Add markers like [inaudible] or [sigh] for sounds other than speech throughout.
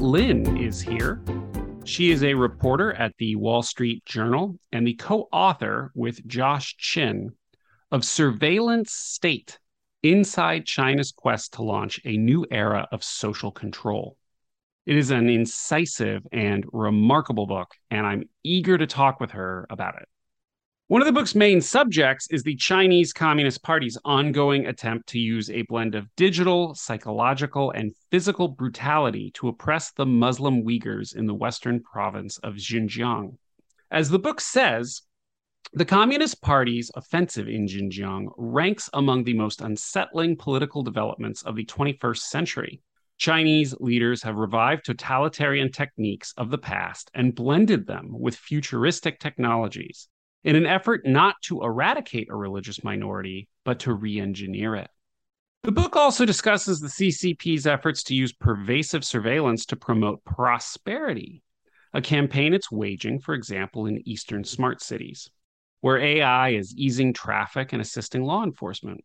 Lin is here. She is a reporter at the Wall Street Journal and the co author with Josh Chin of Surveillance State Inside China's Quest to Launch a New Era of Social Control. It is an incisive and remarkable book, and I'm eager to talk with her about it. One of the book's main subjects is the Chinese Communist Party's ongoing attempt to use a blend of digital, psychological, and physical brutality to oppress the Muslim Uyghurs in the western province of Xinjiang. As the book says, the Communist Party's offensive in Xinjiang ranks among the most unsettling political developments of the 21st century. Chinese leaders have revived totalitarian techniques of the past and blended them with futuristic technologies in an effort not to eradicate a religious minority, but to re engineer it. The book also discusses the CCP's efforts to use pervasive surveillance to promote prosperity, a campaign it's waging, for example, in eastern smart cities, where AI is easing traffic and assisting law enforcement.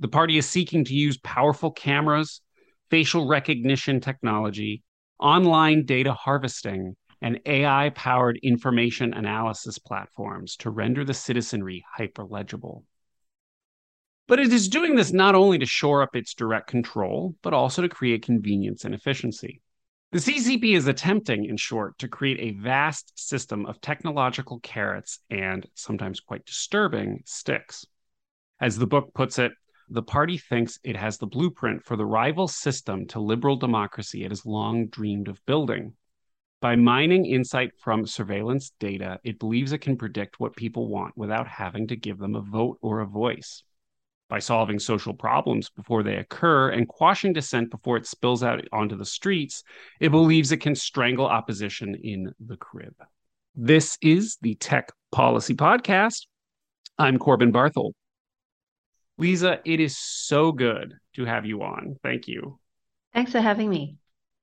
The party is seeking to use powerful cameras, facial recognition technology, online data harvesting, and AI powered information analysis platforms to render the citizenry hyperlegible. But it is doing this not only to shore up its direct control, but also to create convenience and efficiency. The CCP is attempting, in short, to create a vast system of technological carrots and sometimes quite disturbing sticks. As the book puts it, the party thinks it has the blueprint for the rival system to liberal democracy it has long dreamed of building. By mining insight from surveillance data, it believes it can predict what people want without having to give them a vote or a voice. By solving social problems before they occur and quashing dissent before it spills out onto the streets, it believes it can strangle opposition in the crib. This is the Tech Policy Podcast. I'm Corbin Barthold. Lisa, it is so good to have you on. Thank you. Thanks for having me.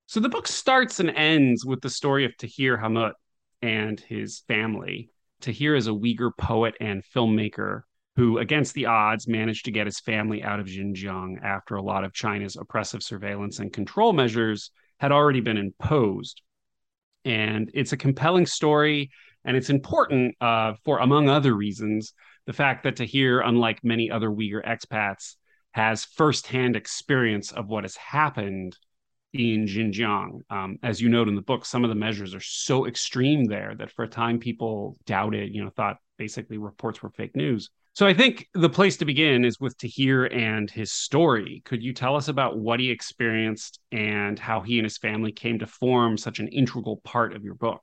So the book starts and ends with the story of Tahir Hamut and his family. Tahir is a Uyghur poet and filmmaker who, against the odds, managed to get his family out of Xinjiang after a lot of China's oppressive surveillance and control measures had already been imposed. And it's a compelling story, and it's important uh, for, among other reasons, the fact that Tahir, unlike many other Uyghur expats, has firsthand experience of what has happened in Xinjiang. Um, as you note in the book, some of the measures are so extreme there that for a time people doubted, you know, thought basically reports were fake news. So I think the place to begin is with Tahir and his story. Could you tell us about what he experienced and how he and his family came to form such an integral part of your book?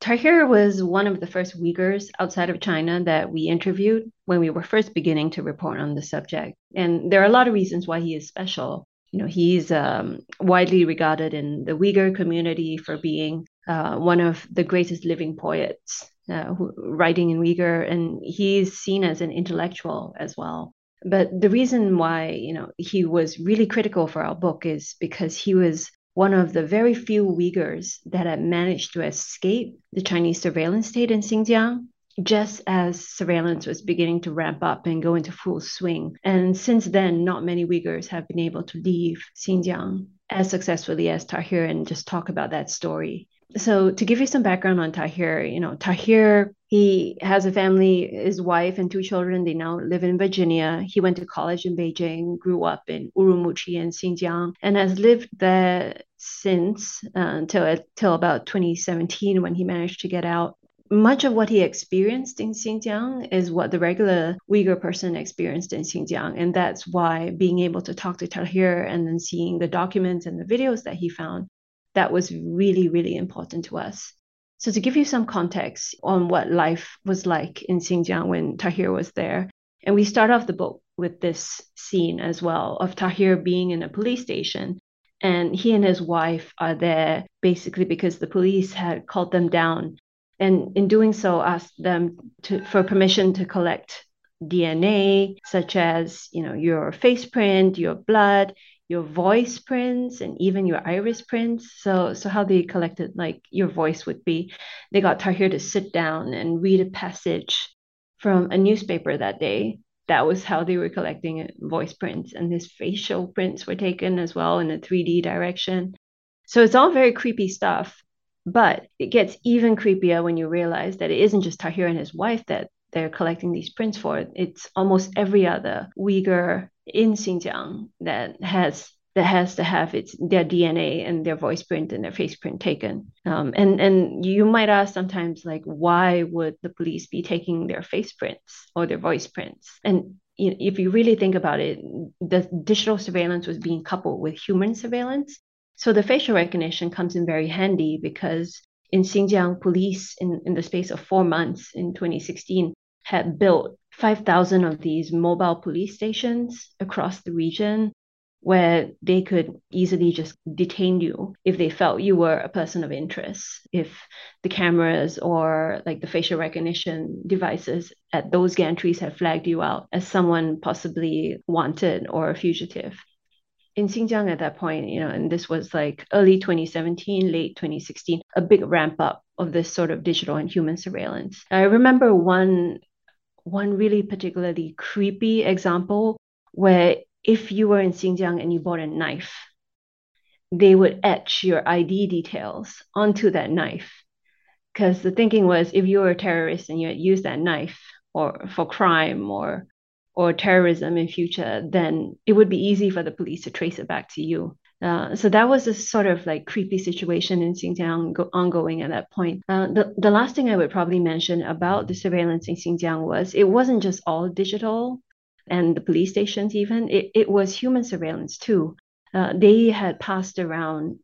Tahir was one of the first Uyghurs outside of China that we interviewed when we were first beginning to report on the subject. And there are a lot of reasons why he is special you know, he's um, widely regarded in the Uyghur community for being uh, one of the greatest living poets uh, who, writing in Uyghur, and he's seen as an intellectual as well. But the reason why you know he was really critical for our book is because he was one of the very few Uyghurs that had managed to escape the Chinese surveillance state in Xinjiang just as surveillance was beginning to ramp up and go into full swing. And since then, not many Uyghurs have been able to leave Xinjiang as successfully as Tahir and just talk about that story. So to give you some background on Tahir, you know, Tahir, he has a family, his wife and two children. They now live in Virginia. He went to college in Beijing, grew up in Urumqi and Xinjiang, and has lived there since uh, until until about 2017 when he managed to get out much of what he experienced in Xinjiang is what the regular Uyghur person experienced in Xinjiang. And that's why being able to talk to Tahir and then seeing the documents and the videos that he found, that was really, really important to us. So, to give you some context on what life was like in Xinjiang when Tahir was there, and we start off the book with this scene as well of Tahir being in a police station. And he and his wife are there basically because the police had called them down and in doing so asked them to, for permission to collect DNA, such as you know your face print, your blood, your voice prints, and even your iris prints. So so how they collected like your voice would be, they got Tahir to sit down and read a passage from a newspaper that day. That was how they were collecting uh, voice prints, and his facial prints were taken as well in a 3D direction. So it's all very creepy stuff. But it gets even creepier when you realize that it isn't just Tahir and his wife that they're collecting these prints for. It's almost every other Uyghur in Xinjiang that has that has to have its their DNA and their voice print and their face print taken. Um, and and you might ask sometimes like why would the police be taking their face prints or their voice prints? And if you really think about it, the digital surveillance was being coupled with human surveillance. So the facial recognition comes in very handy because in Xinjiang, police in, in the space of four months in 2016 had built 5,000 of these mobile police stations across the region where they could easily just detain you if they felt you were a person of interest if the cameras or like the facial recognition devices at those gantries had flagged you out as someone possibly wanted or a fugitive in Xinjiang at that point, you know, and this was like early 2017, late 2016, a big ramp up of this sort of digital and human surveillance. I remember one one really particularly creepy example where if you were in Xinjiang and you bought a knife, they would etch your ID details onto that knife. Because the thinking was if you were a terrorist and you had used that knife or for crime or or terrorism in future, then it would be easy for the police to trace it back to you. Uh, so that was a sort of like creepy situation in Xinjiang go- ongoing at that point. Uh, the, the last thing I would probably mention about the surveillance in Xinjiang was it wasn't just all digital and the police stations even, it, it was human surveillance too. Uh, they had passed around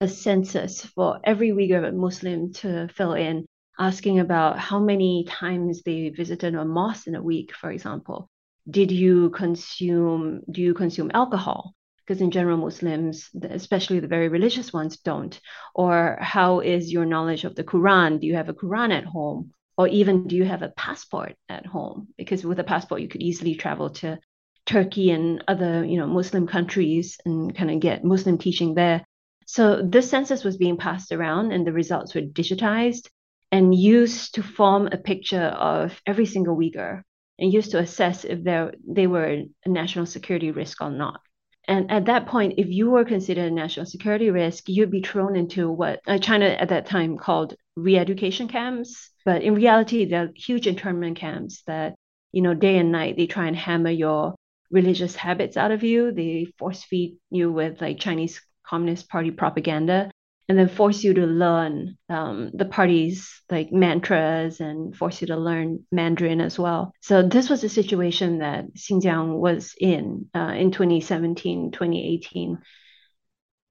a census for every Uyghur Muslim to fill in, asking about how many times they visited a mosque in a week, for example. Did you consume, do you consume alcohol? Because in general, Muslims, especially the very religious ones, don't. Or how is your knowledge of the Quran? Do you have a Quran at home? or even do you have a passport at home? Because with a passport, you could easily travel to Turkey and other, you know, Muslim countries and kind of get Muslim teaching there. So this census was being passed around and the results were digitized and used to form a picture of every single Uyghur and used to assess if they were a national security risk or not. And at that point, if you were considered a national security risk, you'd be thrown into what uh, China at that time called re-education camps. But in reality, they're huge internment camps that, you know, day and night, they try and hammer your religious habits out of you. They force feed you with like Chinese Communist Party propaganda and then force you to learn um, the party's like mantras and force you to learn Mandarin as well. So this was a situation that Xinjiang was in uh, in 2017, 2018.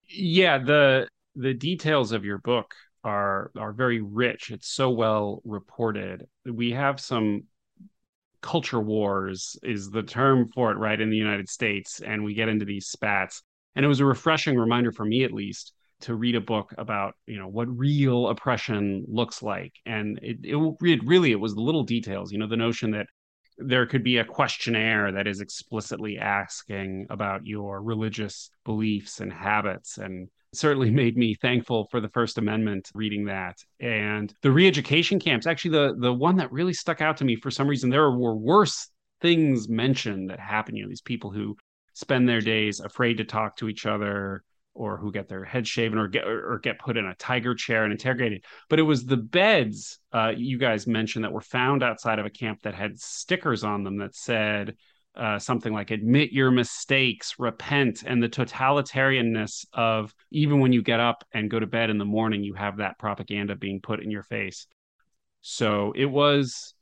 Yeah, the the details of your book are are very rich. It's so well reported. We have some culture wars is the term for it right in the United States and we get into these spats. And it was a refreshing reminder for me at least to read a book about you know what real oppression looks like. And it, it, it really it was the little details you know the notion that there could be a questionnaire that is explicitly asking about your religious beliefs and habits and certainly [laughs] made me thankful for the first amendment reading that. And the re-education camps actually the the one that really stuck out to me for some reason there were worse things mentioned that happen you know these people who spend their days afraid to talk to each other or who get their head shaven or get or get put in a tiger chair and interrogated. But it was the beds uh, you guys mentioned that were found outside of a camp that had stickers on them that said uh, something like "admit your mistakes, repent," and the totalitarianness of even when you get up and go to bed in the morning, you have that propaganda being put in your face. So it was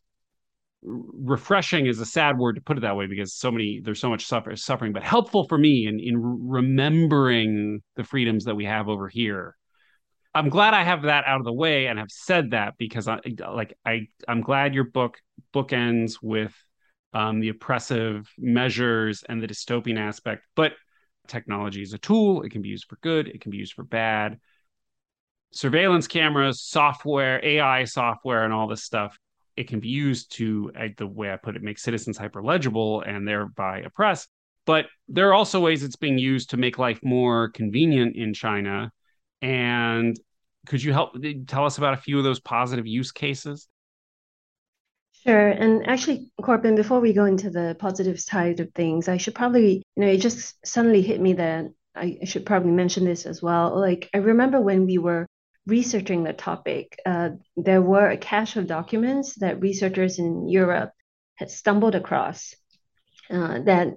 refreshing is a sad word to put it that way because so many there's so much suffer, suffering but helpful for me in in remembering the freedoms that we have over here. I'm glad i have that out of the way and have said that because i like i i'm glad your book bookends with um, the oppressive measures and the dystopian aspect but technology is a tool. It can be used for good. It can be used for bad. Surveillance cameras software ai software and all this stuff it can be used to, the way I put it, make citizens hyper legible and thereby oppress. But there are also ways it's being used to make life more convenient in China. And could you help eh, tell us about a few of those positive use cases? Sure. And actually, Corbin, before we go into the positive side of things, I should probably, you know, it just suddenly hit me that I should probably mention this as well. Like, I remember when we were researching the topic, uh, there were a cache of documents that researchers in Europe had stumbled across uh, that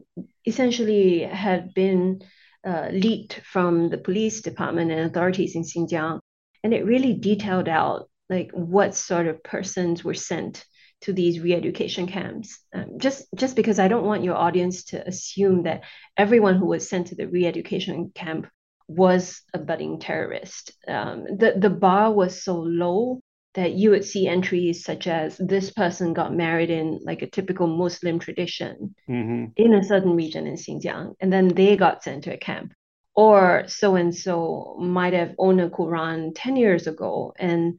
essentially had been uh, leaked from the police department and authorities in Xinjiang. And it really detailed out like what sort of persons were sent to these re-education camps um, just just because i don't want your audience to assume that everyone who was sent to the re-education camp was a budding terrorist um, the, the bar was so low that you would see entries such as this person got married in like a typical muslim tradition mm-hmm. in a certain region in xinjiang and then they got sent to a camp or so and so might have owned a quran 10 years ago and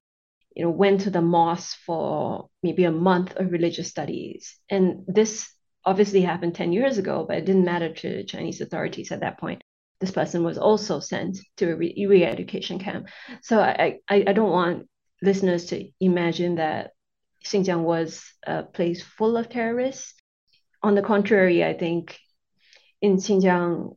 you know, went to the mosque for maybe a month of religious studies. And this obviously happened 10 years ago, but it didn't matter to Chinese authorities at that point. This person was also sent to a re education camp. So I, I, I don't want listeners to imagine that Xinjiang was a place full of terrorists. On the contrary, I think in Xinjiang,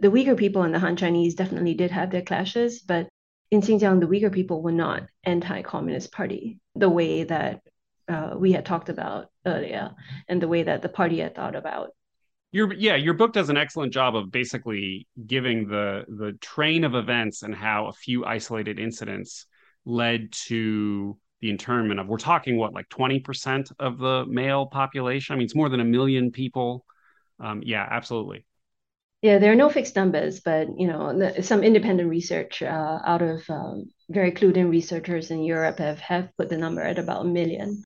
the Uyghur people and the Han Chinese definitely did have their clashes, but in Xinjiang, the Uyghur people were not anti-communist party the way that uh, we had talked about earlier, and the way that the party had thought about. Your yeah, your book does an excellent job of basically giving the the train of events and how a few isolated incidents led to the internment of we're talking what like 20% of the male population? I mean it's more than a million people. Um, yeah absolutely. Yeah, there are no fixed numbers, but you know, some independent research uh, out of um, very clued in researchers in Europe have have put the number at about a million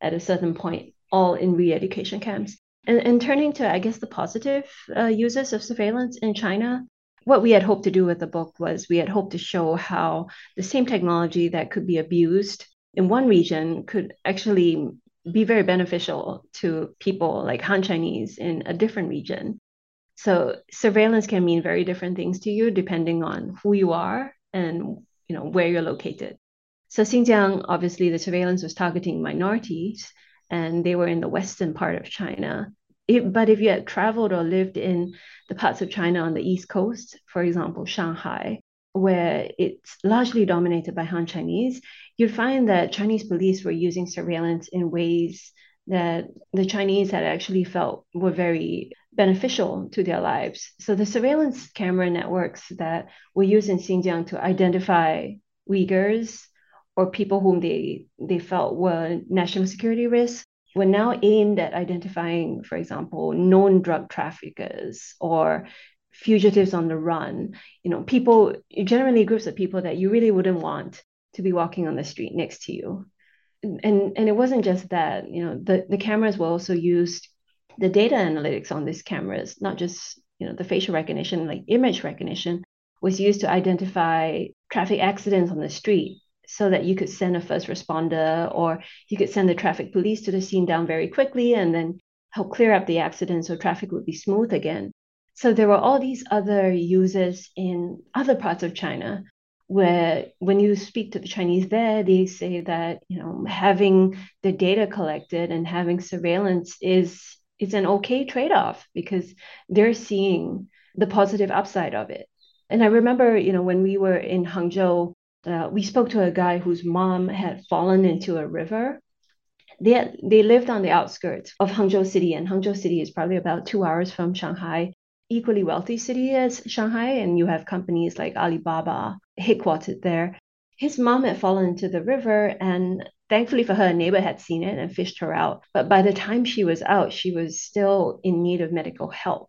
at a certain point, all in re-education camps. And, and turning to, I guess, the positive uh, uses of surveillance in China, what we had hoped to do with the book was we had hoped to show how the same technology that could be abused in one region could actually be very beneficial to people like Han Chinese in a different region. So surveillance can mean very different things to you depending on who you are and you know where you're located. So Xinjiang, obviously, the surveillance was targeting minorities, and they were in the western part of China. It, but if you had traveled or lived in the parts of China on the east coast, for example, Shanghai, where it's largely dominated by Han Chinese, you'd find that Chinese police were using surveillance in ways that the Chinese had actually felt were very beneficial to their lives. So the surveillance camera networks that were used in Xinjiang to identify Uyghurs or people whom they, they felt were national security risks were now aimed at identifying, for example, known drug traffickers or fugitives on the run. You know, people generally groups of people that you really wouldn't want to be walking on the street next to you. And and it wasn't just that, you know, the, the cameras were also used the data analytics on these cameras, not just you know the facial recognition, like image recognition, was used to identify traffic accidents on the street so that you could send a first responder or you could send the traffic police to the scene down very quickly and then help clear up the accident so traffic would be smooth again. So there were all these other uses in other parts of China where when you speak to the Chinese there, they say that you know having the data collected and having surveillance is it's an okay trade-off because they're seeing the positive upside of it. And I remember, you know, when we were in Hangzhou, uh, we spoke to a guy whose mom had fallen into a river. They had, they lived on the outskirts of Hangzhou City, and Hangzhou City is probably about two hours from Shanghai, equally wealthy city as Shanghai, and you have companies like Alibaba headquartered there. His mom had fallen into the river, and Thankfully for her, a neighbor had seen it and fished her out. But by the time she was out, she was still in need of medical help.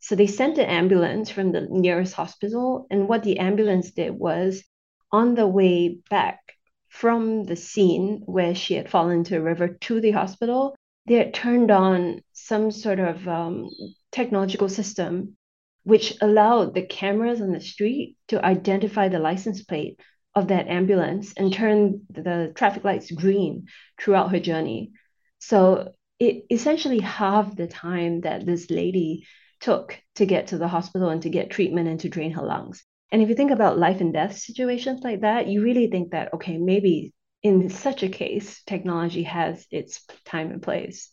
So they sent an ambulance from the nearest hospital. And what the ambulance did was on the way back from the scene where she had fallen into a river to the hospital, they had turned on some sort of um, technological system which allowed the cameras on the street to identify the license plate of that ambulance and turn the traffic lights green throughout her journey. So it essentially halved the time that this lady took to get to the hospital and to get treatment and to drain her lungs. And if you think about life and death situations like that, you really think that, okay, maybe in such a case, technology has its time and place.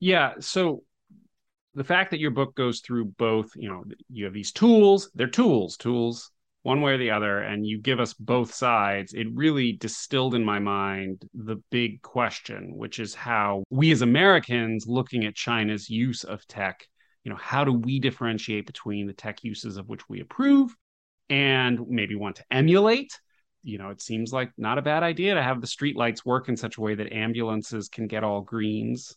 Yeah. So the fact that your book goes through both, you know, you have these tools, they're tools, tools one way or the other, and you give us both sides, it really distilled in my mind the big question, which is how we as Americans looking at China's use of tech, you know, how do we differentiate between the tech uses of which we approve and maybe want to emulate? You know, it seems like not a bad idea to have the streetlights work in such a way that ambulances can get all greens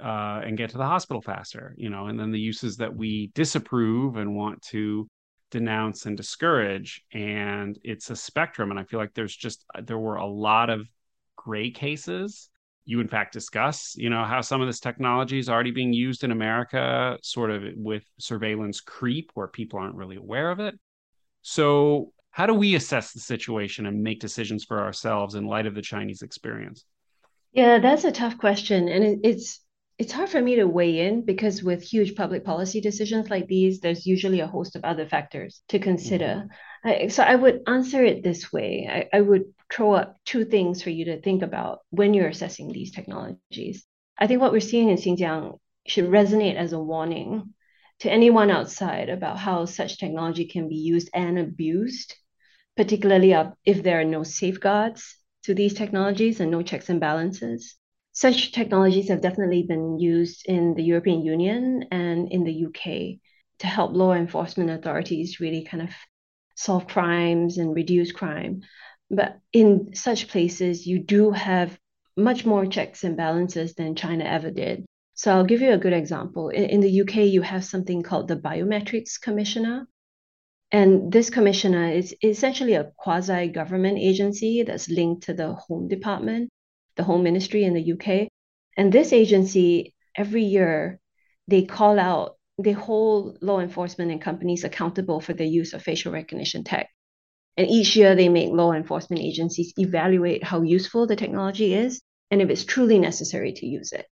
uh, and get to the hospital faster, you know, and then the uses that we disapprove and want to denounce and discourage. And it's a spectrum. And I feel like there's just, there were a lot of gray cases. You, in fact, discuss, you know, how some of this technology is already being used in America, sort of with surveillance creep, where people aren't really aware of it. So, how do we assess the situation and make decisions for ourselves in light of the Chinese experience? Yeah, that's a tough question. And it's it's hard for me to weigh in because with huge public policy decisions like these, there's usually a host of other factors to consider. Mm-hmm. I, so I would answer it this way I, I would throw up two things for you to think about when you're assessing these technologies. I think what we're seeing in Xinjiang should resonate as a warning to anyone outside about how such technology can be used and abused, particularly if there are no safeguards to these technologies and no checks and balances such technologies have definitely been used in the European Union and in the UK to help law enforcement authorities really kind of solve crimes and reduce crime. But in such places, you do have much more checks and balances than China ever did. So I'll give you a good example. In, in the UK, you have something called the Biometrics Commissioner. And this commissioner is essentially a quasi government agency that's linked to the Home Department the Home Ministry in the UK. And this agency, every year, they call out, they hold law enforcement and companies accountable for the use of facial recognition tech. And each year, they make law enforcement agencies evaluate how useful the technology is and if it's truly necessary to use it.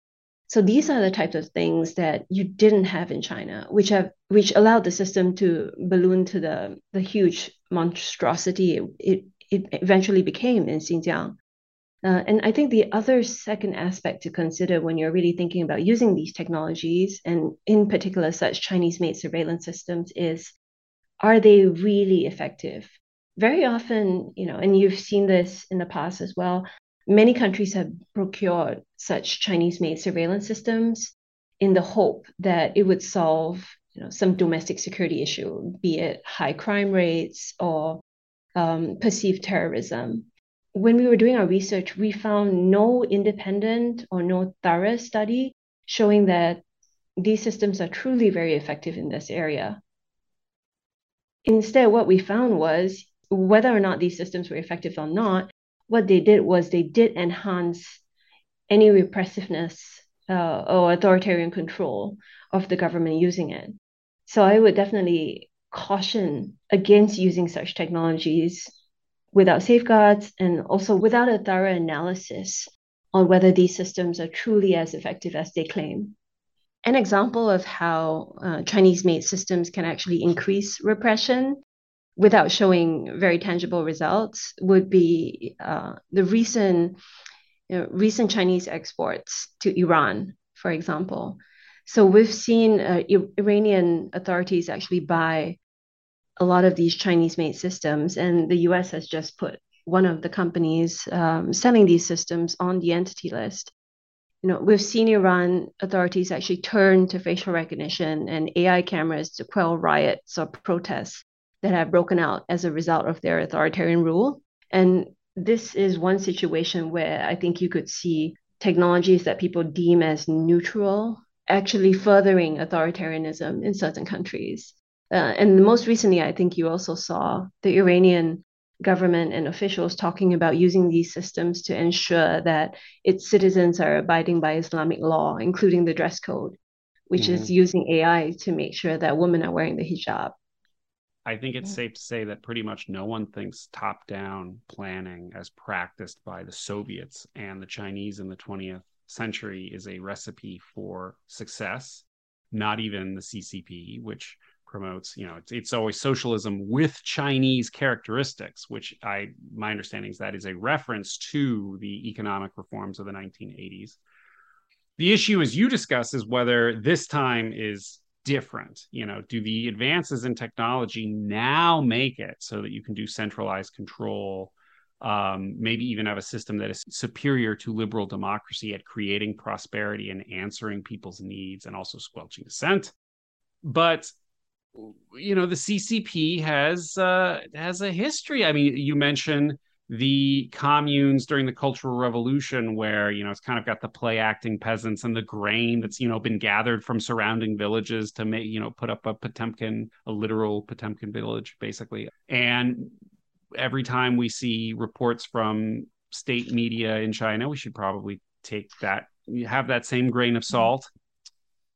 So these are the types of things that you didn't have in China, which have which allowed the system to balloon to the the huge monstrosity it, it, it eventually became in Xinjiang. Uh, and I think the other second aspect to consider when you're really thinking about using these technologies, and in particular such Chinese made surveillance systems, is are they really effective? Very often, you know, and you've seen this in the past as well, many countries have procured such Chinese made surveillance systems in the hope that it would solve you know, some domestic security issue, be it high crime rates or um, perceived terrorism when we were doing our research, we found no independent or no thorough study showing that these systems are truly very effective in this area. Instead, what we found was whether or not these systems were effective or not, what they did was they did enhance any repressiveness uh, or authoritarian control of the government using it. So I would definitely caution against using such technologies without safeguards and also without a thorough analysis on whether these systems are truly as effective as they claim. An example of how uh, Chinese made systems can actually increase repression without showing very tangible results would be uh, the recent you know, recent Chinese exports to Iran, for example. So we've seen uh, Iranian authorities actually buy a lot of these Chinese made systems, and the US has just put one of the companies um, selling these systems on the entity list. You know, we've seen Iran authorities actually turn to facial recognition and AI cameras to quell riots or protests that have broken out as a result of their authoritarian rule. And this is one situation where I think you could see technologies that people deem as neutral actually furthering authoritarianism in certain countries. Uh, and most recently, I think you also saw the Iranian government and officials talking about using these systems to ensure that its citizens are abiding by Islamic law, including the dress code, which mm-hmm. is using AI to make sure that women are wearing the hijab. I think it's safe to say that pretty much no one thinks top down planning as practiced by the Soviets and the Chinese in the 20th century is a recipe for success, not even the CCP, which promotes you know it's, it's always socialism with chinese characteristics which i my understanding is that is a reference to the economic reforms of the 1980s the issue, as you discuss, is whether this time is different. You know, do the advances in technology now make it so that you can do centralized control? Um, maybe even have a system that is superior to liberal democracy at creating prosperity and answering people's needs and also squelching dissent. But you know, the CCP has uh, has a history. I mean, you mentioned the communes during the Cultural Revolution, where you know it's kind of got the play acting peasants and the grain that's you know been gathered from surrounding villages to make you know put up a Potemkin, a literal Potemkin village, basically. And every time we see reports from state media in China, we should probably take that have that same grain of salt.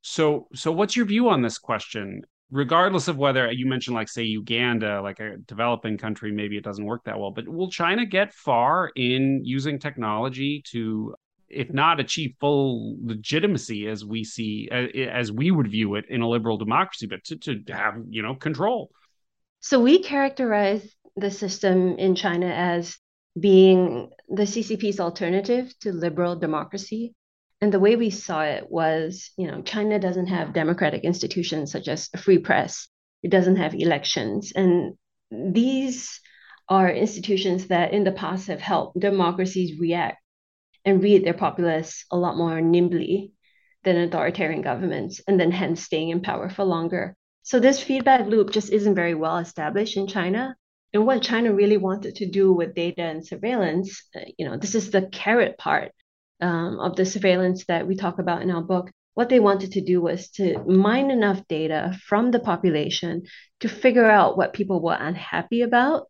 So, so what's your view on this question? Regardless of whether you mentioned like say Uganda, like a developing country, maybe it doesn't work that well. But will China get far in using technology to, if not achieve full legitimacy as we see, as we would view it in a liberal democracy, but to, to have you know control? So we characterize the system in China as being the CCP's alternative to liberal democracy. And the way we saw it was, you know, China doesn't have democratic institutions such as a free press. It doesn't have elections. And these are institutions that in the past have helped democracies react and read their populace a lot more nimbly than authoritarian governments, and then hence staying in power for longer. So this feedback loop just isn't very well established in China. And what China really wanted to do with data and surveillance, uh, you know, this is the carrot part um, of the surveillance that we talk about in our book, what they wanted to do was to mine enough data from the population to figure out what people were unhappy about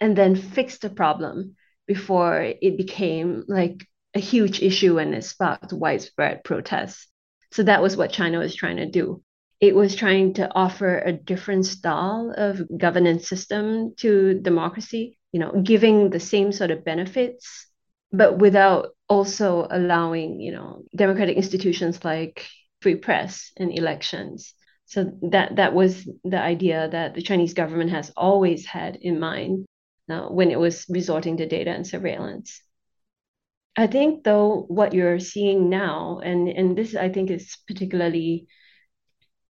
and then fix the problem before it became like a huge issue and it sparked widespread protests. So that was what China was trying to do. It was trying to offer a different style of governance system to democracy, you know, giving the same sort of benefits but without also allowing you know democratic institutions like free press and elections. So that that was the idea that the chinese government has always had in mind uh, when it was resorting to data and surveillance. I think though what you're seeing now and and this i think is particularly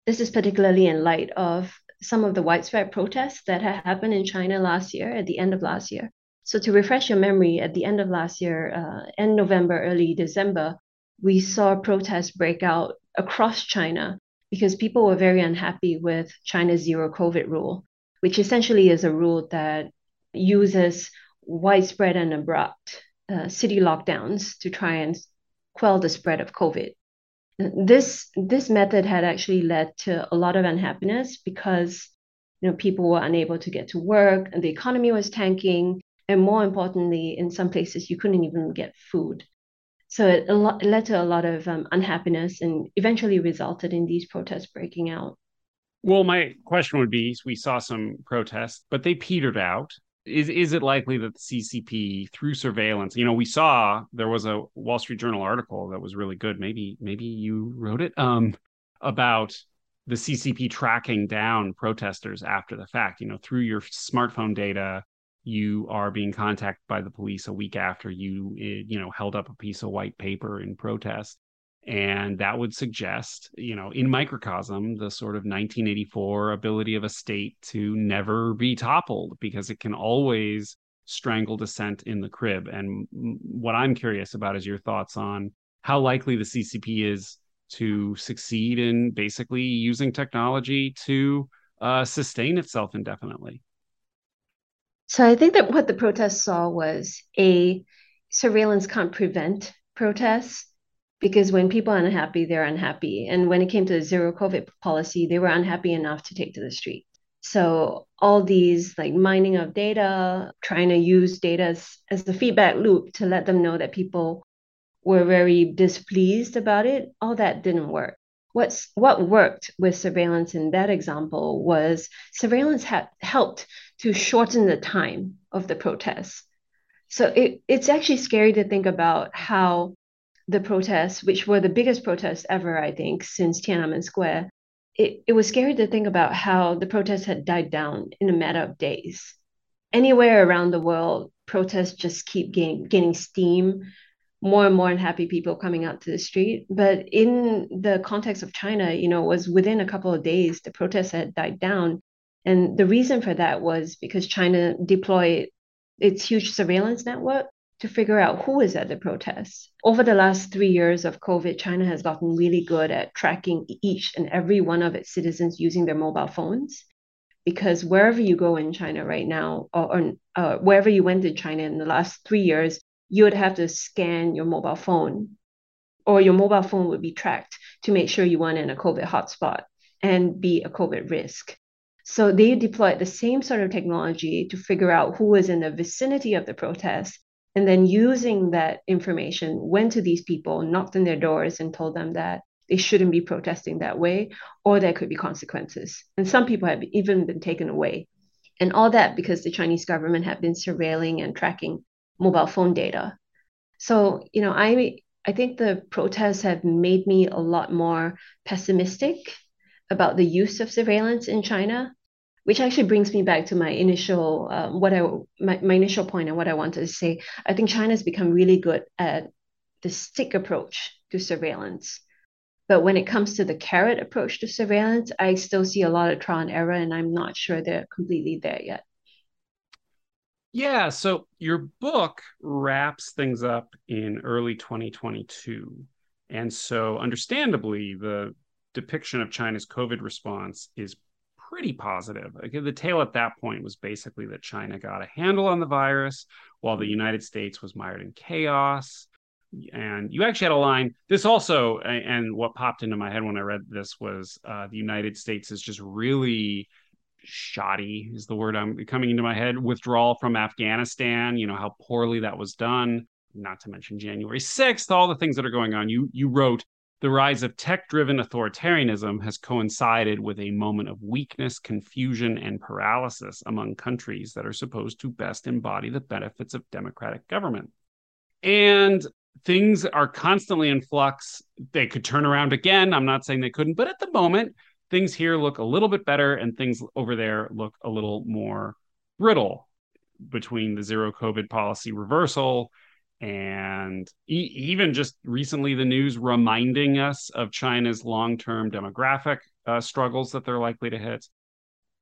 this is particularly in light of some of the widespread protests that had happened in china last year at the end of last year so to refresh your memory, at the end of last year, uh, end November, early December, we saw protests break out across China because people were very unhappy with China's zero COVID rule, which essentially is a rule that uses widespread and abrupt uh, city lockdowns to try and quell the spread of COVID. This this method had actually led to a lot of unhappiness because you know people were unable to get to work and the economy was tanking and more importantly, in some places you couldn't even get food. So it, lot, it led to a lot of um, unhappiness and eventually resulted in these protests breaking out. Well, my question would be: we saw some protests, but they petered out. Is is it likely that the CCP, through surveillance, you know, we saw there was a Wall Street Journal article that was really good. Maybe maybe you wrote it um, about the CCP tracking down protesters after the fact. You know, through your smartphone data, you are being contacted by the police a week after you eh, you know held up a piece of white paper in protest. And that would suggest you know in microcosm the sort of 1984 ability of a state to never be toppled because it can always strangle dissent in the crib. And what i'm curious about is your thoughts on how likely the ccp is to succeed in basically using technology to uh, sustain itself indefinitely so I think that what the protests saw was a surveillance can't prevent protests because when people are unhappy, they're unhappy. And when it came to the zero COVID policy, they were unhappy enough to take to the street. So all these like mining of data, trying to use data as, as the feedback loop to let them know that people were very displeased about it, all that didn't work. What's what worked with surveillance in that example was surveillance had helped to shorten the time of the protests. So it, it's actually scary to think about how the protests, which were the biggest protests ever, I think, since Tiananmen Square, it, it was scary to think about how the protests had died down in a matter of days. Anywhere around the world, protests just keep gaining, gaining steam more and more unhappy people coming out to the street. But in the context of China, you know, was within a couple of days, the protests had died down. And the reason for that was because China deployed its huge surveillance network to figure out who is at the protests. Over the last three years of COVID, China has gotten really good at tracking each and every one of its citizens using their mobile phones. Because wherever you go in China right now, or, or uh, wherever you went in China in the last three years, you would have to scan your mobile phone, or your mobile phone would be tracked to make sure you weren't in a COVID hotspot and be a COVID risk. So they deployed the same sort of technology to figure out who was in the vicinity of the protest. And then using that information, went to these people, knocked on their doors, and told them that they shouldn't be protesting that way, or there could be consequences. And some people have even been taken away. And all that because the Chinese government had been surveilling and tracking mobile phone data. So, you know, I I think the protests have made me a lot more pessimistic about the use of surveillance in China, which actually brings me back to my initial um, what I my, my initial point and what I wanted to say. I think China has become really good at the stick approach to surveillance. But when it comes to the carrot approach to surveillance, I still see a lot of trial and error, and I'm not sure they're completely there yet. Yeah, so your book wraps things up in early 2022. And so, understandably, the depiction of China's COVID response is pretty positive. The tale at that point was basically that China got a handle on the virus while the United States was mired in chaos. And you actually had a line. This also, and what popped into my head when I read this was uh, the United States is just really shoddy, is the word I'm coming into my head. Withdrawal from Afghanistan, you know, how poorly that was done. Not to mention January 6th, all the things that are going on. You you wrote the rise of tech driven authoritarianism has coincided with a moment of weakness, confusion, and paralysis among countries that are supposed to best embody the benefits of democratic government. And things are constantly in flux. They could turn around again. I'm not saying they couldn't, but at the moment, things here look a little bit better and things over there look a little more brittle between the zero COVID policy reversal and e- even just recently the news reminding us of China's long-term demographic uh, struggles that they're likely to hit.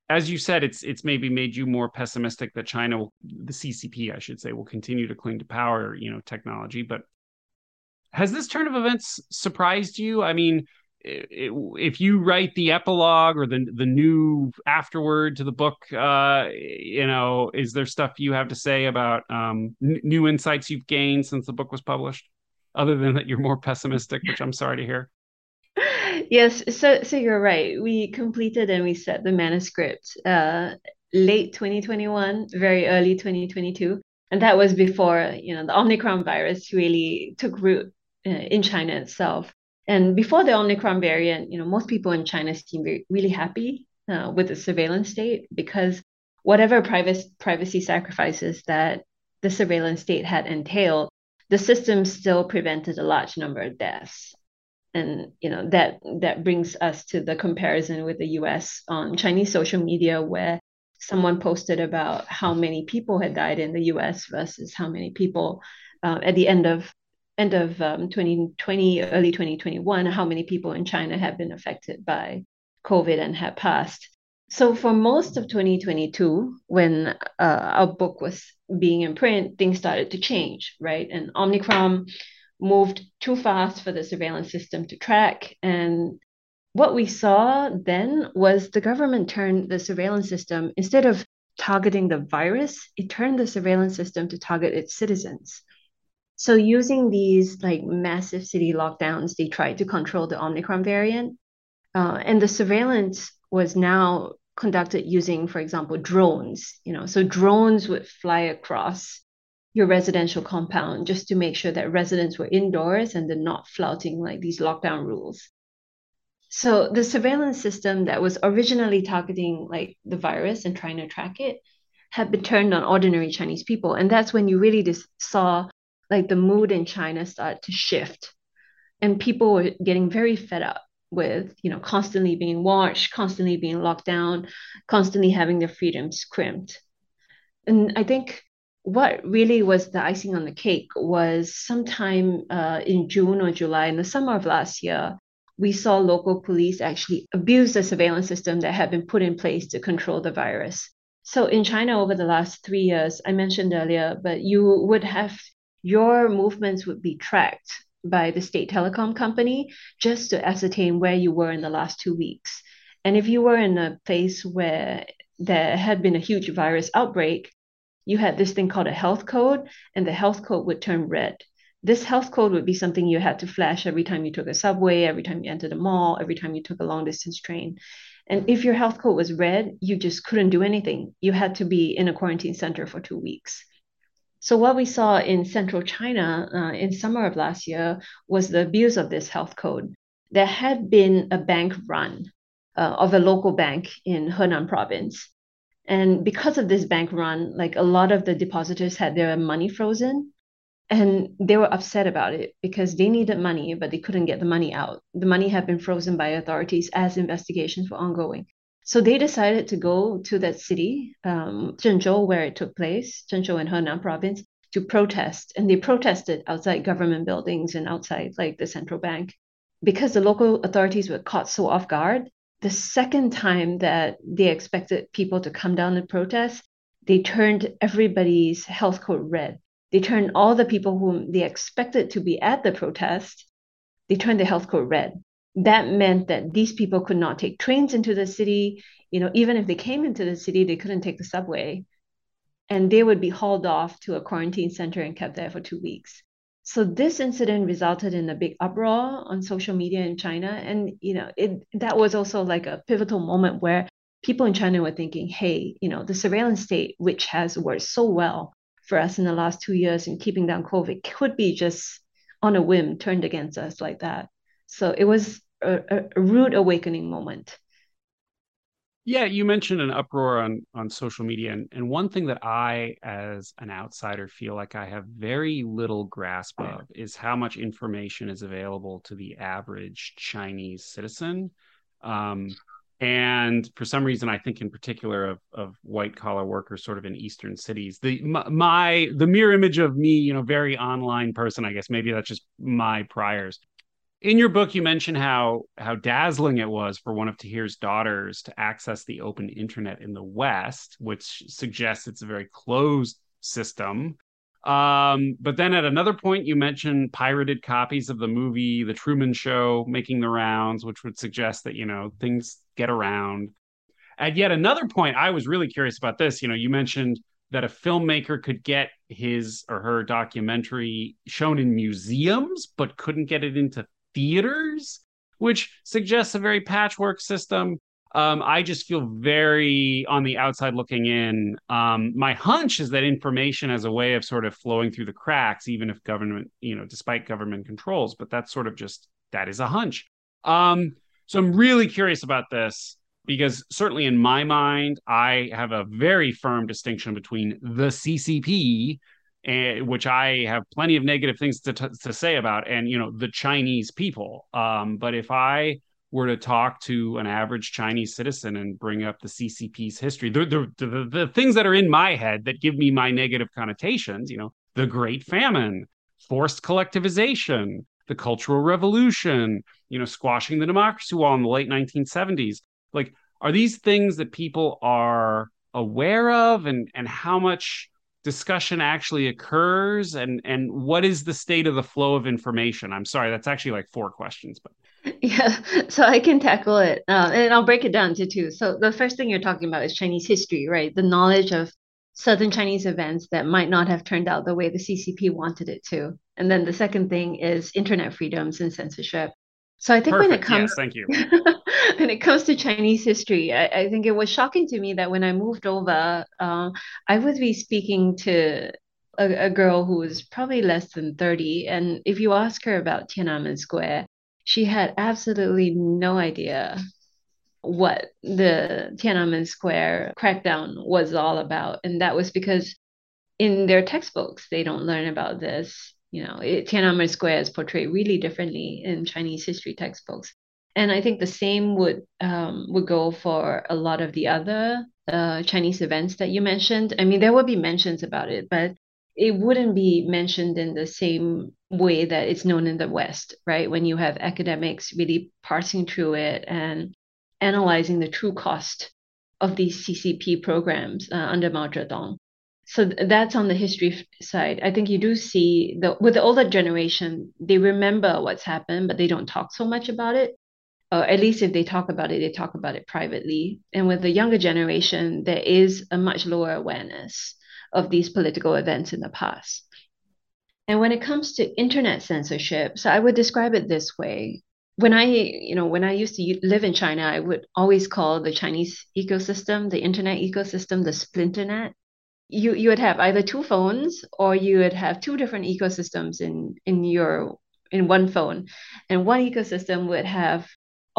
As you said, it's it's maybe made you more pessimistic that China, will, the CCP, I should say, will continue to cling to power, you know, technology. But has this turn of events surprised you? I mean, if you write the epilogue or the the new afterword to the book, uh, you know, is there stuff you have to say about um, n- new insights you've gained since the book was published, other than that you're more pessimistic, which I'm sorry to hear. [laughs] Yes, so so you're right. We completed and we set the manuscript uh, late 2021, very early 2022, and that was before you know the Omicron virus really took root uh, in China itself. And before the Omicron variant, you know, most people in China seem really happy uh, with the surveillance state because whatever privacy privacy sacrifices that the surveillance state had entailed, the system still prevented a large number of deaths. And you know that that brings us to the comparison with the U.S. on Chinese social media, where someone posted about how many people had died in the U.S. versus how many people uh, at the end of end of um, 2020, early 2021, how many people in China have been affected by COVID and have passed. So for most of 2022, when uh, our book was being in print, things started to change, right? And Omicron moved too fast for the surveillance system to track. And what we saw then was the government turned the surveillance system, instead of targeting the virus, it turned the surveillance system to target its citizens. So using these like massive city lockdowns, they tried to control the Omicron variant. Uh, and the surveillance was now conducted using, for example, drones. You know, so drones would fly across your residential compound just to make sure that residents were indoors and they're not flouting like these lockdown rules. So the surveillance system that was originally targeting like the virus and trying to track it had been turned on ordinary Chinese people. And that's when you really just saw like the mood in China started to shift. And people were getting very fed up with, you know, constantly being watched, constantly being locked down, constantly having their freedoms crimped. And I think what really was the icing on the cake was sometime uh, in June or July in the summer of last year, we saw local police actually abuse the surveillance system that had been put in place to control the virus. So in China over the last three years, I mentioned earlier, but you would have your movements would be tracked by the state telecom company just to ascertain where you were in the last two weeks. And if you were in a place where there had been a huge virus outbreak, you had this thing called a health code, and the health code would turn red. This health code would be something you had to flash every time you took a subway, every time you entered a mall, every time you took a long distance train. And if your health code was red, you just couldn't do anything. You had to be in a quarantine center for two weeks. So what we saw in central China uh, in summer of last year was the abuse of this health code. There had been a bank run uh, of a local bank in Henan province. And because of this bank run, like a lot of the depositors had their money frozen and they were upset about it because they needed money, but they couldn't get the money out. The money had been frozen by authorities as investigations were ongoing. So they decided to go to that city, um, Zhengzhou, where it took place, Zhengzhou in Henan province, to protest. And they protested outside government buildings and outside like the central bank. Because the local authorities were caught so off guard, the second time that they expected people to come down and protest, they turned everybody's health code red. They turned all the people whom they expected to be at the protest, they turned the health code red that meant that these people could not take trains into the city. You know, even if they came into the city, they couldn't take the subway. And they would be hauled off to a quarantine center and kept there for two weeks. So this incident resulted in a big uproar on social media in China. And, you know, it that was also like a pivotal moment where people in China were thinking, hey, you know, the surveillance state, which has worked so well for us in the last two years in keeping down COVID, could be just on a whim turned against us like that. So it was a, a rude awakening moment. Yeah, you mentioned an uproar on on social media, and, and one thing that I, as an outsider, feel like I have very little grasp of is how much information is available to the average Chinese citizen. Um, and for some reason, I think in particular of of white collar workers, sort of in eastern cities. The my, the mirror image of me, you know, very online person. I guess maybe that's just my priors in your book you mention how how dazzling it was for one of Tahir's daughters to access the open internet in the West, which suggests it's a very closed system. Um, but then at another point you mentioned pirated copies of the movie The Truman Show making the rounds, which would suggest that you know things get around. At yet another point, I was really curious about this. You know, you mentioned that a filmmaker could get his or her documentary shown in museums, but couldn't get it into theaters, which suggests a very patchwork system. Um, I just feel very on the outside looking in. Um, my hunch is that information has a way of sort of flowing through the cracks, even if government, you know, despite government controls. But that's sort of just that is a hunch. Um, so I'm really curious about this because certainly in my mind, I have a very firm distinction between the CCP, and, which I have plenty of negative things to, to say about, and you know the Chinese people. Um, but if I were to talk to an average Chinese citizen and bring up the CCP's history, the, the, the, the things that are in my head that give me my negative connotations, you know, the Great Famine, forced collectivization, the Cultural Revolution, you know, squashing the democracy wall in the late 1970s. Like, are these things that people are aware of, and and how much discussion actually occurs and and what is the state of the flow of information? I'm sorry that's actually like four questions but. [laughs] Yeah so i can tackle it uh, and i'll break it down to two. So the first thing you're talking about is chinese history right? The knowledge of southern chinese events that might not have turned out the way the ccp wanted it to. And then the second thing is internet freedoms and censorship. So I think Perfect. when it comes, yes, thank you. [laughs] [laughs] when it comes to Chinese history, I, I, think it was shocking to me that when I moved over, uh, I would be speaking to a, a, girl who was probably less than 30. And if you ask her about Tiananmen Square, she had absolutely no idea what the Tiananmen Square crackdown was all about. And that was because in their textbooks, they don't learn about this you know, it, Tiananmen Square is portrayed really differently in Chinese history textbooks. And I think the same would um, would go for a lot of the other uh, Chinese events that you mentioned. I mean, there will be mentions about it, but it wouldn't be mentioned in the same way that it's known in the West, right? When you have academics really parsing through it and analyzing the true cost of these CCP programs uh, under Mao Zedong. So that's on the history side. I think you do see the with the older generation, they remember what's happened, but they don't talk so much about it. Or at least if they talk about it, they talk about it privately. And with the younger generation, there is a much lower awareness of these political events in the past. And when it comes to internet censorship, so I would describe it this way. When I, you know, when I used to live in China, I would always call the Chinese ecosystem, the internet ecosystem, the splinternet. You you would have either two phones or you would have two different ecosystems in in your in one phone. And one ecosystem would have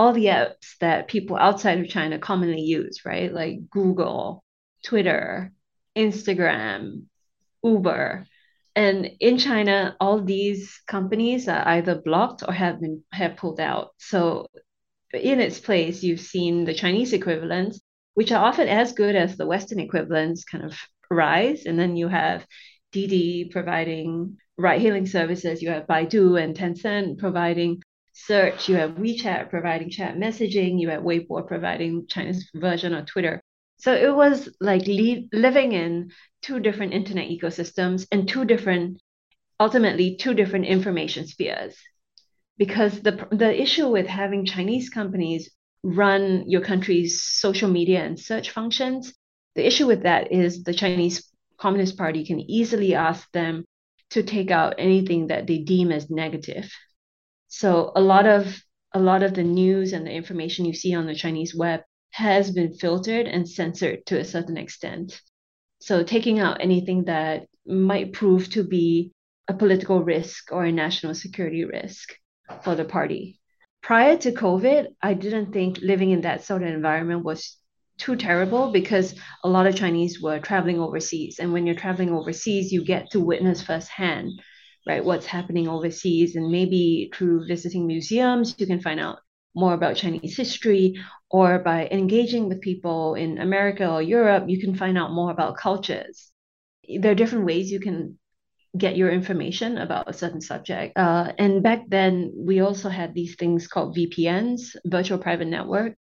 all the apps that people outside of China commonly use, right? Like Google, Twitter, Instagram, Uber. And in China, all these companies are either blocked or have been have pulled out. So in its place, you've seen the Chinese equivalents, which are often as good as the Western equivalents, kind of rise. And then you have Didi providing ride-hailing services. You have Baidu and Tencent providing search. You have WeChat providing chat messaging. You have Weibo providing China's version of Twitter. So it was like li- living in two different internet ecosystems and two different, ultimately, two different information spheres. Because the, the issue with having Chinese companies run your country's social media and search functions, the issue with that is the Chinese Communist Party can easily ask them to take out anything that they deem as negative. So a lot of a lot of the news and the information you see on the Chinese web has been filtered and censored to a certain extent. So taking out anything that might prove to be a political risk or a national security risk for the party. Prior to COVID, I didn't think living in that sort of environment was too terrible because a lot of Chinese were traveling overseas. And when you're traveling overseas, you get to witness firsthand, right, what's happening overseas. And maybe through visiting museums, you can find out more about Chinese history, or by engaging with people in America or Europe, you can find out more about cultures. There are different ways you can get your information about a certain subject. Uh, and back then, we also had these things called VPNs, virtual private network,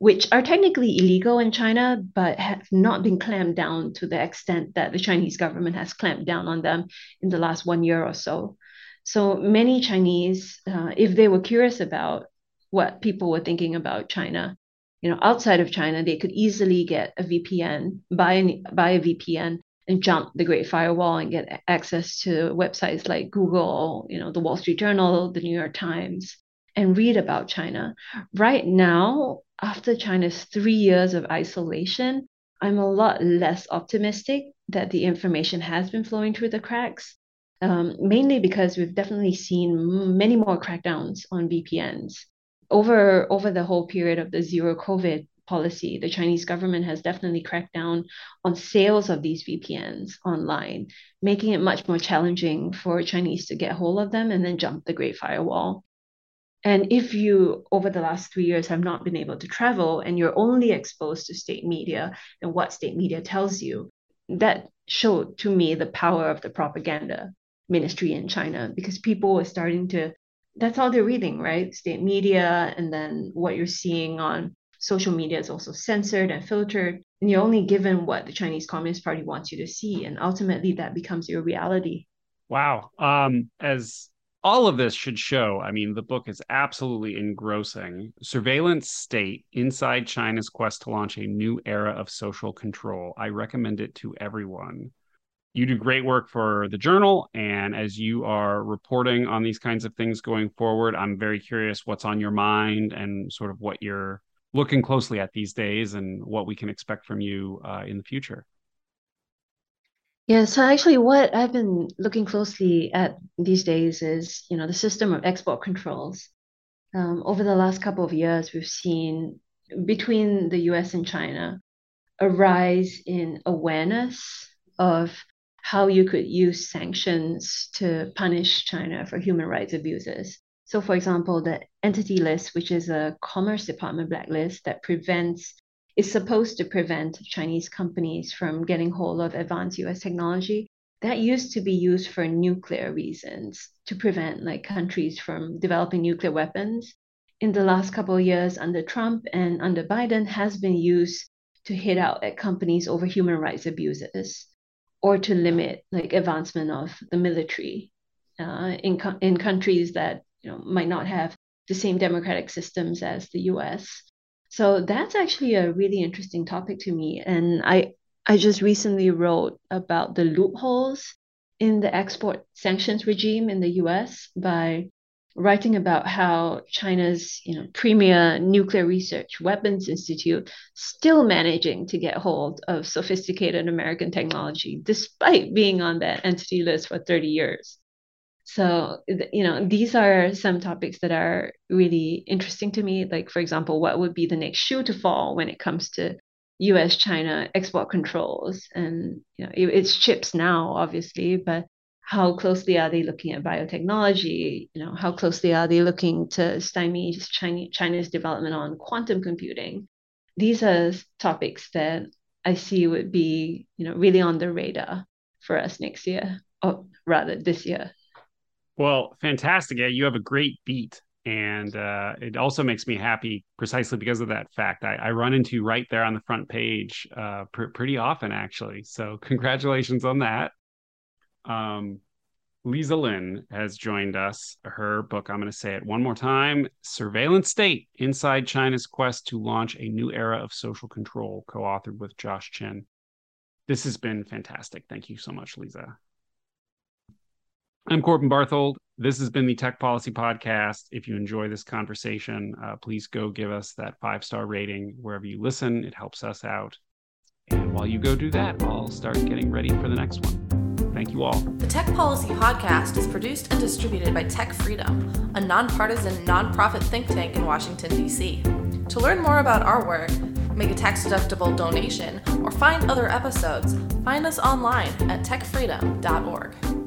which are technically illegal in China, but have not been clamped down to the extent that the Chinese government has clamped down on them in the last one year or so. So many Chinese, uh, if they were curious about what people were thinking about China. You know, outside of China, they could easily get a VPN, buy, buy a VPN, and jump the Great Firewall and get access to websites like Google, you know, the Wall Street Journal, the New York Times, and read about China. Right now, after China's three years of isolation, I'm a lot less optimistic that the information has been flowing through the cracks. Um, mainly because we've definitely seen many more crackdowns on VPNs over over the whole period of the zero COVID policy, the Chinese government has definitely cracked down on sales of these VPNs online, making it much more challenging for Chinese to get hold of them and then jump the Great Firewall. And if you, over the last three years, have not been able to travel and you're only exposed to state media and what state media tells you, that showed to me the power of the propaganda ministry in China because people were starting to that's all they're reading, right? State media, and then what you're seeing on social media is also censored and filtered. And you're only given what the Chinese Communist Party wants you to see. And ultimately, that becomes your reality. Wow. Um, as all of this should show, I mean, the book is absolutely engrossing. Surveillance state inside China's quest to launch a new era of social control. I recommend it to everyone you do great work for the journal. And as you are reporting on these kinds of things going forward, I'm very curious what's on your mind and sort of what you're looking closely at these days and what we can expect from you uh, in the future. Yeah, so actually, what I've been looking closely at these days is, you know, the system of export controls. Um, over the last couple of years, we've seen between the U.S. and China a rise in awareness of how you could use sanctions to punish China for human rights abuses. So, for example, the entity list, which is a Commerce Department blacklist that prevents is supposed to prevent Chinese companies from getting hold of advanced US technology that used to be used for nuclear reasons to prevent like countries from developing nuclear weapons in the last couple of years under Trump and under Biden has been used to hit out at companies over human rights abuses or to limit like advancement of the military uh, in co- in countries that you know might not have the same democratic systems as the U.S. So that's actually a really interesting topic to me, and I I just recently wrote about the loopholes in the export sanctions regime in the U.S. by writing about how China's you know premier nuclear research weapons institute still managing to get hold of sophisticated American technology despite being on that entity list for 30 years. So you know these are some topics that are really interesting to me like for example what would be the next shoe to fall when it comes to US China export controls and you know it's chips now obviously but how closely are they looking at biotechnology? You know, how closely are they looking to stymie China, China's development on quantum computing? These are topics that I see would be, you know, really on the radar for us next year, or rather this year. Well, fantastic. Yeah, you have a great beat. And uh, it also makes me happy precisely because of that fact. I, I run into right there on the front page uh, pr- pretty often, actually. So, congratulations on that. Um, Liza Lin has joined us. Her book, I'm going to say it one more time Surveillance State Inside China's Quest to Launch a New Era of Social Control, co authored with Josh Chin. This has been fantastic. Thank you so much, Liza. I'm Corbin Barthold. This has been the Tech Policy Podcast. If you enjoy this conversation, uh, please go give us that five star rating wherever you listen. It helps us out. And while you go do that, I'll start getting ready for the next one. Thank you all. The Tech Policy Podcast is produced and distributed by Tech Freedom, a nonpartisan nonprofit think tank in Washington, D.C. To learn more about our work, make a tax deductible donation, or find other episodes, find us online at techfreedom.org.